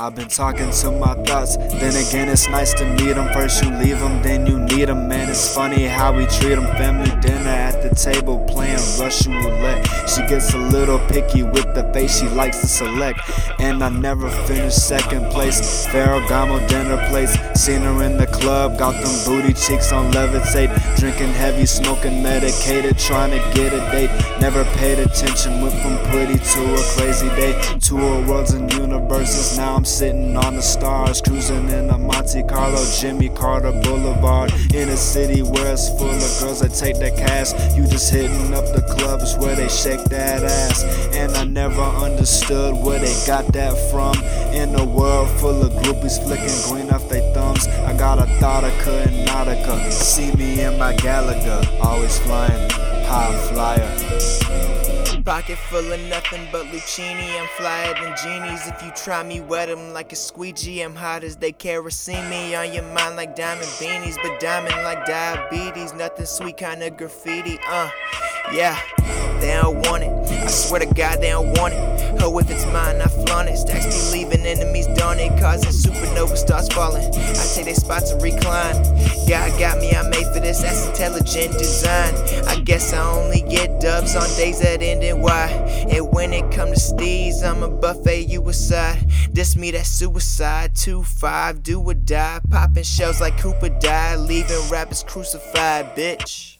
I've been talking to my thoughts. Then again, it's nice to meet them. First you leave them, then you need them. Man, it's funny how we treat them. Family dinner at the table playing Russian roulette. She gets a little picky with the face she likes to select. And I never finish second place. Ferragamo dinner place. Seen her in the club, got them booty cheeks on levitate. Drinking heavy, smoking medicated, trying to get a date. Never paid attention, went from pretty to a crazy day. Two worlds and now I'm sitting on the stars, cruising in a Monte Carlo, Jimmy Carter Boulevard. In a city where it's full of girls that take their cash. You just hitting up the clubs where they shake that ass. And I never understood where they got that from. In a world full of groupies flicking green off their thumbs. I got a Thoughtica and Nautica. See me in my Galaga, always flying, high flyer. Pocket full of nothing but Lucchini. I'm flyer than genies. If you try me, wet them like a squeegee. I'm hot as they kerosene me. On your mind like diamond beanies, but diamond like diabetes. Nothing sweet, kinda graffiti. Uh, yeah, they don't want it. I swear to God, they don't want it. Oh, if it's mine, I flaunt it. Stacks be leaving enemies dawn it, causing supernova starts falling. I take their spots and recline. God got me, I made for this. That's intelligent design. I guess I only get dubs on days that end in Y. And when it come to steez, I'm a buffet, you a. This me, that suicide. 2-5, do or die. Popping shells like Cooper died. Leaving rappers crucified, bitch.